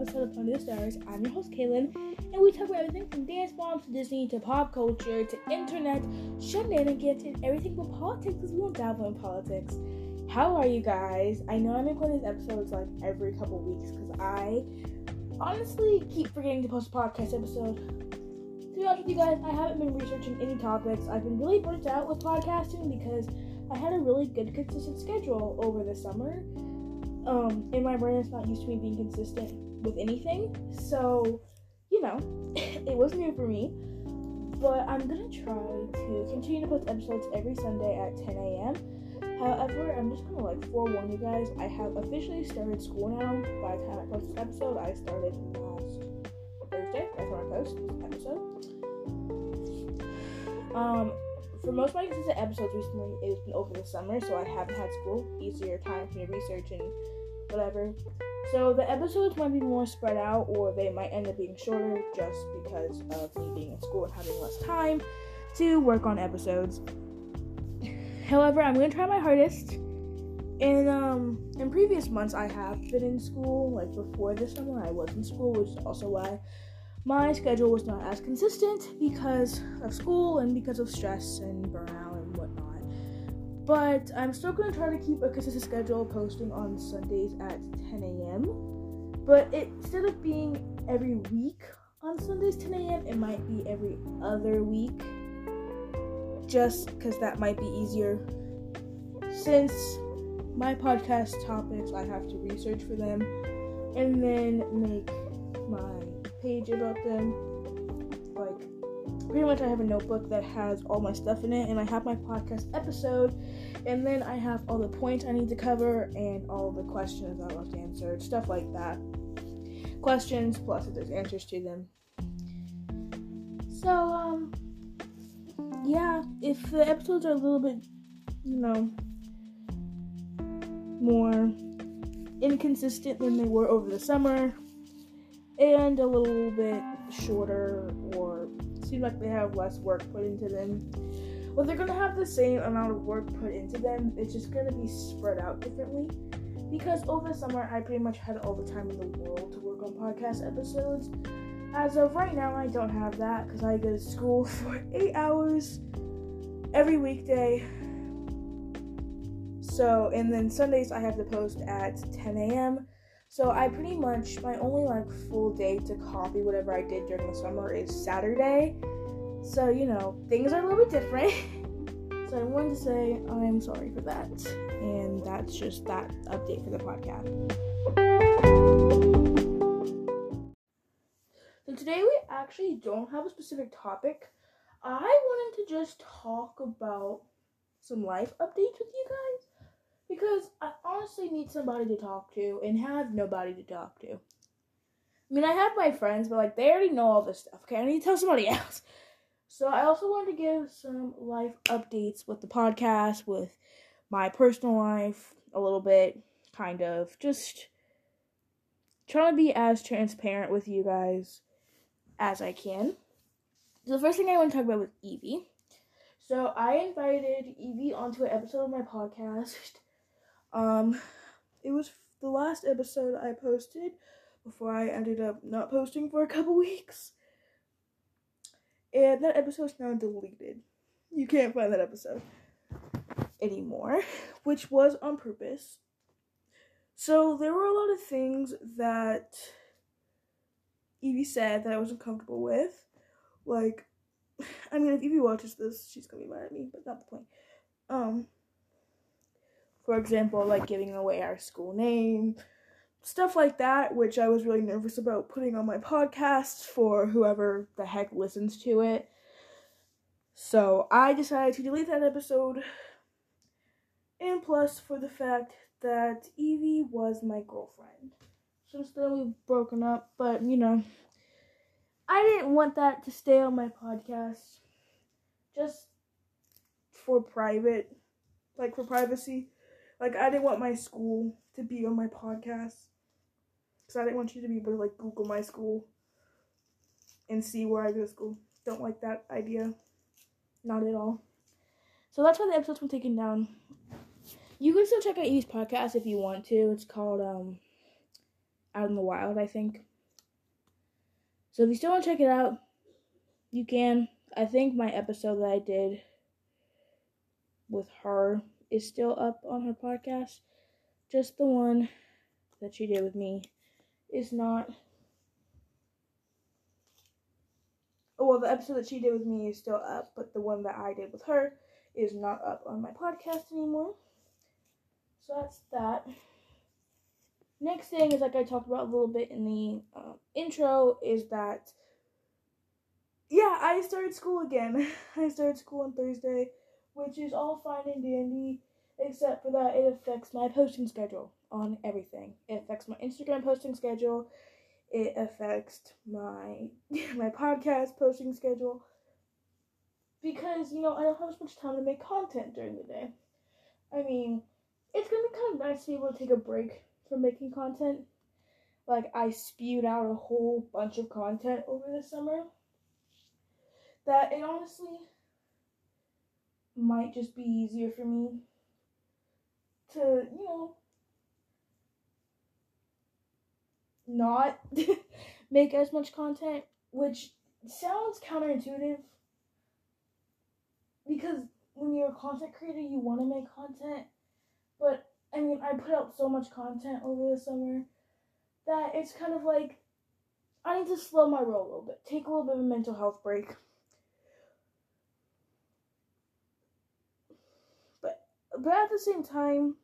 episode of Under the Stars. I'm your host, Kaylen, and we talk about everything from dance moms to Disney to pop culture to internet shenanigans and everything but politics because we won't dabble in politics. How are you guys? I know I'm recording these episodes like every couple weeks because I honestly keep forgetting to post a podcast episode. To be honest with you guys, I haven't been researching any topics. I've been really burnt out with podcasting because I had a really good, consistent schedule over the summer um, and my brain is not used to me being consistent with anything. So, you know, it was new for me. But I'm gonna try to continue to post episodes every Sunday at 10 a.m. However, I'm just gonna like forewarn you guys, I have officially started school now. By the time I post this episode, I started last Thursday. That's when I post this episode. Um, for most of my consistent episodes recently, it has been over the summer, so I haven't had school. Easier time for me to research and whatever. So the episodes might be more spread out, or they might end up being shorter just because of me being in school and having less time to work on episodes. However, I'm gonna try my hardest. In um in previous months, I have been in school. Like before this summer, I was in school, which is also why my schedule was not as consistent because of school and because of stress and burnout and whatnot. But I'm still going to try to keep a consistent schedule posting on Sundays at 10 a.m. But it, instead of being every week on Sundays 10 a.m., it might be every other week. Just because that might be easier. Since my podcast topics, I have to research for them and then make my page about them. Pretty much, I have a notebook that has all my stuff in it, and I have my podcast episode, and then I have all the points I need to cover and all the questions I left answered, stuff like that. Questions plus if there's answers to them. So, um, yeah, if the episodes are a little bit, you know, more inconsistent than they were over the summer, and a little bit shorter or seem like they have less work put into them. Well, they're gonna have the same amount of work put into them. It's just gonna be spread out differently. Because over the summer, I pretty much had all the time in the world to work on podcast episodes. As of right now, I don't have that because I go to school for eight hours every weekday. So, and then Sundays I have to post at 10 a.m. So I pretty much my only like full day to copy whatever I did during the summer is Saturday. So you know things are a little bit different. so I wanted to say I'm sorry for that, and that's just that update for the podcast. So today we actually don't have a specific topic. I wanted to just talk about some life updates with you guys because I honestly need somebody to talk to and have nobody to talk to. I mean, I have my friends, but like they already know all this stuff. Okay, I need to tell somebody else. So I also wanted to give some life updates with the podcast, with my personal life, a little bit, kind of, just trying to be as transparent with you guys as I can. So the first thing I want to talk about was Evie. So I invited Evie onto an episode of my podcast um, it was the last episode I posted before I ended up not posting for a couple weeks. And that episode is now deleted. You can't find that episode anymore, which was on purpose. So there were a lot of things that Evie said that I wasn't comfortable with. Like, I mean, if Evie watches this, she's gonna be mad at me, but not the point. Um, for example, like giving away our school name, stuff like that, which I was really nervous about putting on my podcast for whoever the heck listens to it. So I decided to delete that episode. And plus, for the fact that Evie was my girlfriend. Since then, we've broken up, but you know, I didn't want that to stay on my podcast. Just for private, like for privacy. Like I didn't want my school to be on my podcast. Cause I didn't want you to be able to like Google my school and see where I go to school. Don't like that idea. Not at all. So that's why the episode's been taken down. You can still check out Evie's podcast if you want to. It's called um Out in the Wild, I think. So if you still want to check it out, you can. I think my episode that I did with her is still up on her podcast. Just the one that she did with me is not. Well, the episode that she did with me is still up, but the one that I did with her is not up on my podcast anymore. So that's that. Next thing is like I talked about a little bit in the uh, intro is that yeah, I started school again. I started school on Thursday, which is all fine and dandy, except for that it affects my posting schedule on everything. It affects my Instagram posting schedule. It affects my my podcast posting schedule because you know I don't have as much time to make content during the day. I mean, it's gonna be kind of nice to be able to take a break from making content. Like I spewed out a whole bunch of content over the summer. That it honestly might just be easier for me to, you know, not make as much content, which sounds counterintuitive because when you're a content creator, you want to make content, but I mean, I put out so much content over the summer that it's kind of like I need to slow my roll a little bit, take a little bit of a mental health break. But at the same time,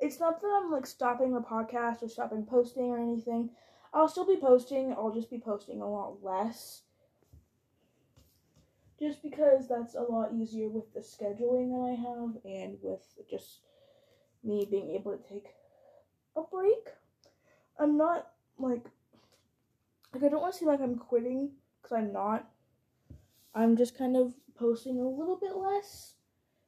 it's not that I'm like stopping the podcast or stopping posting or anything. I'll still be posting, I'll just be posting a lot less. Just because that's a lot easier with the scheduling that I have and with just me being able to take a break. I'm not like like I don't want to seem like I'm quitting because I'm not. I'm just kind of posting a little bit less.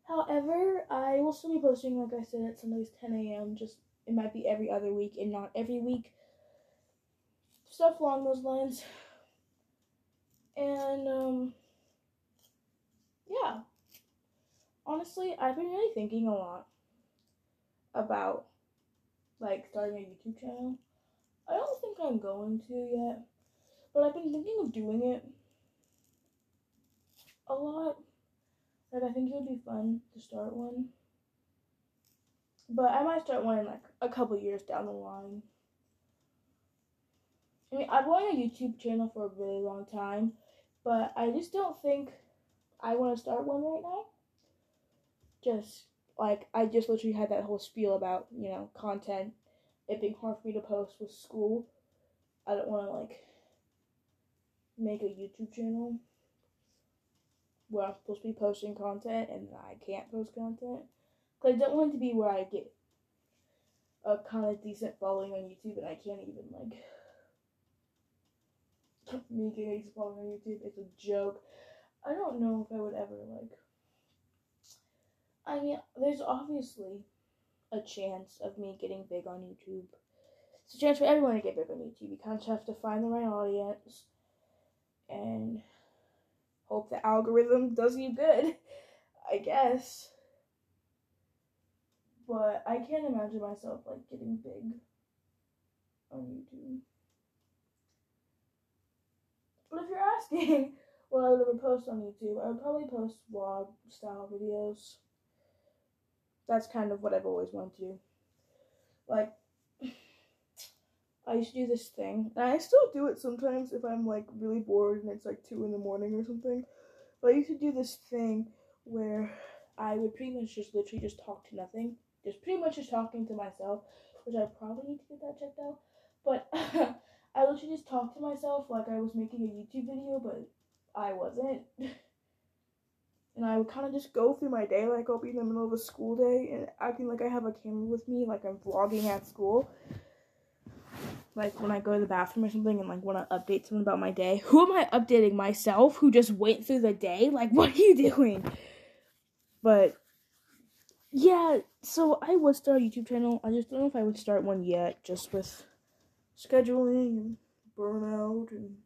However, I will still be posting, like I said, at Sundays 10 a.m. Just it might be every other week and not every week. Stuff along those lines. And um, yeah. Honestly, I've been really thinking a lot about like starting a YouTube channel. I don't think I'm going to yet, but I've been thinking of doing it a lot. Like I think it would be fun to start one. But I might start one in like a couple years down the line. I mean, I've wanted a YouTube channel for a really long time, but I just don't think I want to start one right now. Just like I just literally had that whole spiel about you know content, it being hard for me to post with school. I don't want to like make a YouTube channel where I'm supposed to be posting content and I can't post content. Cause I don't want it to be where I get a kind of decent following on YouTube and I can't even like me getting a following on YouTube. It's a joke. I don't know if I would ever like I mean, there's obviously a chance of me getting big on YouTube. It's a chance for everyone to get big on YouTube. You kind of have to find the right audience and hope the algorithm does you good, I guess. But I can't imagine myself like getting big on YouTube. But if you're asking what I would ever post on YouTube, I would probably post vlog style videos that's kind of what I've always wanted to do. Like, I used to do this thing, and I still do it sometimes if I'm like really bored and it's like two in the morning or something. But I used to do this thing where I would pretty much just literally just talk to nothing, just pretty much just talking to myself, which I probably need to get that checked out. But I literally just talked to myself like I was making a YouTube video, but I wasn't. and I would kind of just go through my day like I'll be in the middle of a school day and acting like I have a camera with me, like I'm vlogging at school. Like when I go to the bathroom or something and like want to update someone about my day. Who am I updating myself who just went through the day? Like what are you doing? But yeah, so I would start a YouTube channel. I just don't know if I would start one yet, just with scheduling and burnout and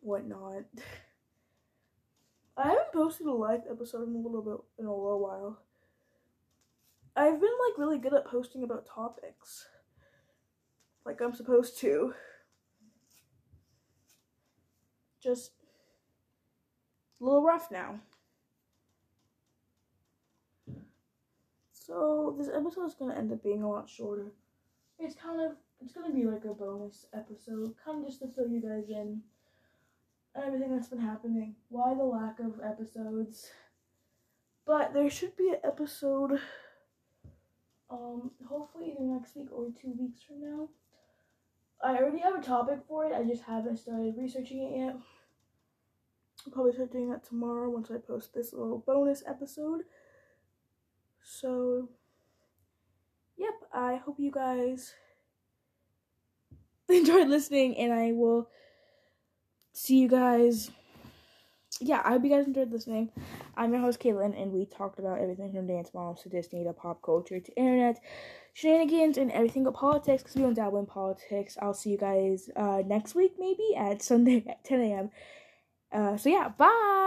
whatnot. I haven't posted a live episode in a little bit in a little while. I've been like really good at posting about topics. Like I'm supposed to. just a little rough now. So this episode is gonna end up being a lot shorter. It's kind of it's gonna be like a bonus episode, kind of just to fill you guys in everything that's been happening. Why the lack of episodes? But there should be an episode um hopefully either next week or two weeks from now. I already have a topic for it, I just haven't started researching it yet. I'll probably start doing that tomorrow once I post this little bonus episode. So, yep, I hope you guys enjoyed listening, and I will see you guys. Yeah, I hope you guys enjoyed listening. I'm your host, Kaylen, and we talked about everything from dance moms to Disney to pop culture to internet shenanigans and everything but politics because we don't dabble in politics. I'll see you guys uh, next week, maybe at Sunday at 10 a.m. Uh, so, yeah, bye.